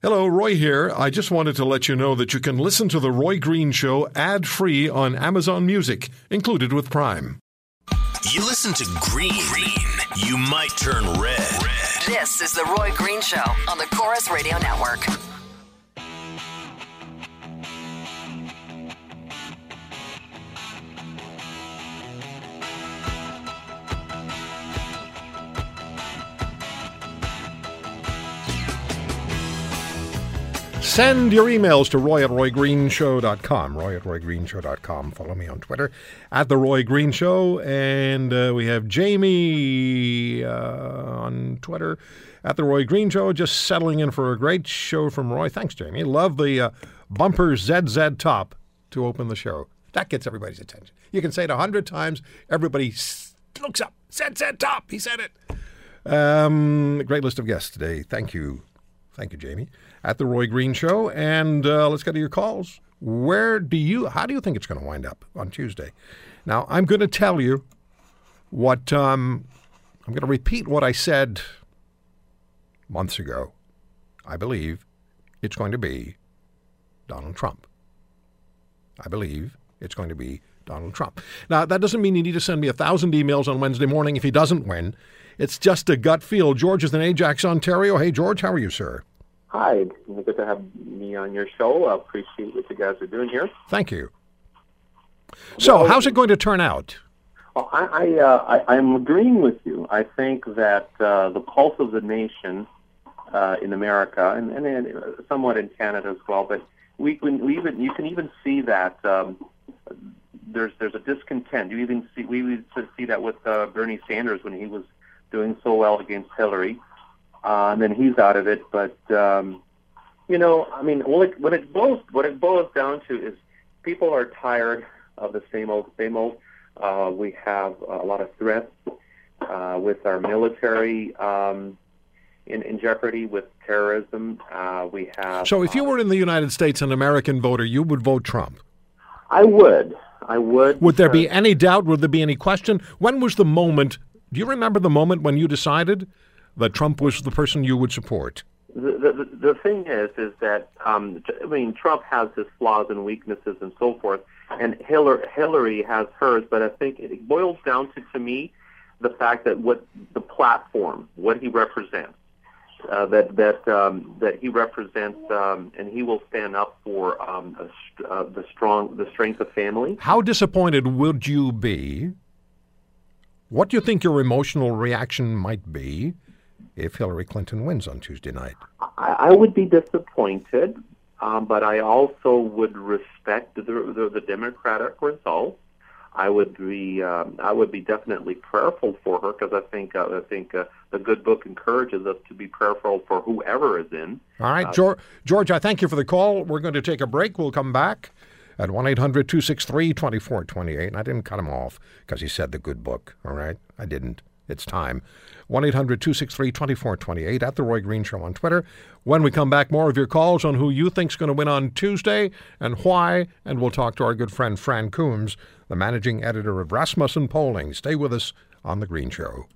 Hello, Roy here. I just wanted to let you know that you can listen to The Roy Green Show ad free on Amazon Music, included with Prime. You listen to Green, Green. you might turn red. red. This is The Roy Green Show on the Corus Radio Network. Send your emails to roy at roygreenshow.com. Roy at roygreenshow.com. Follow me on Twitter at The Roy Green Show. And uh, we have Jamie uh, on Twitter at The Roy Green Show, just settling in for a great show from Roy. Thanks, Jamie. Love the uh, bumper ZZ top to open the show. That gets everybody's attention. You can say it a hundred times, everybody looks up. ZZ top. He said it. Um, great list of guests today. Thank you. Thank you, Jamie at the Roy Green Show. And uh, let's get to your calls. Where do you, how do you think it's going to wind up on Tuesday? Now, I'm going to tell you what, um, I'm going to repeat what I said months ago. I believe it's going to be Donald Trump. I believe it's going to be Donald Trump. Now, that doesn't mean you need to send me a thousand emails on Wednesday morning if he doesn't win. It's just a gut feel. George is in Ajax, Ontario. Hey, George, how are you, sir? Hi, good to have me on your show. I appreciate what you guys are doing here. Thank you. So, well, how's it going to turn out? Well, I, I, uh, I, am agreeing with you. I think that uh, the pulse of the nation uh, in America, and, and, and, somewhat in Canada as well, but we, can, we even you can even see that um, there's there's a discontent. You even see we even see that with uh, Bernie Sanders when he was doing so well against Hillary uh, and then he's out of it. But um, you know, I mean, what it, what it boils what it boils down to is people are tired of the same old same old. Uh, we have a lot of threats uh, with our military um, in, in jeopardy with terrorism. Uh, we have. So, if you uh, were in the United States, an American voter, you would vote Trump. I would. I would. Would there be any doubt? Would there be any question? When was the moment? Do you remember the moment when you decided that Trump was the person you would support? The, the, the thing is, is that um, I mean, Trump has his flaws and weaknesses and so forth, and Hillary, Hillary has hers. But I think it boils down to, to me, the fact that what the platform, what he represents, uh, that that um, that he represents, um, and he will stand up for um, a, uh, the strong, the strength of family. How disappointed would you be? What do you think your emotional reaction might be if Hillary Clinton wins on Tuesday night? I, I would be disappointed, um, but I also would respect the, the, the Democratic result. I would be um, I would be definitely prayerful for her because I think uh, I think uh, the good book encourages us to be prayerful for whoever is in. All right, uh, George, George, I thank you for the call. We're going to take a break. We'll come back at 1 800 263 2428. And I didn't cut him off because he said the good book. All right, I didn't. It's time. 1 800 263 2428 at The Roy Green Show on Twitter. When we come back, more of your calls on who you think's going to win on Tuesday and why. And we'll talk to our good friend Fran Coombs, the managing editor of Rasmussen Polling. Stay with us on The Green Show.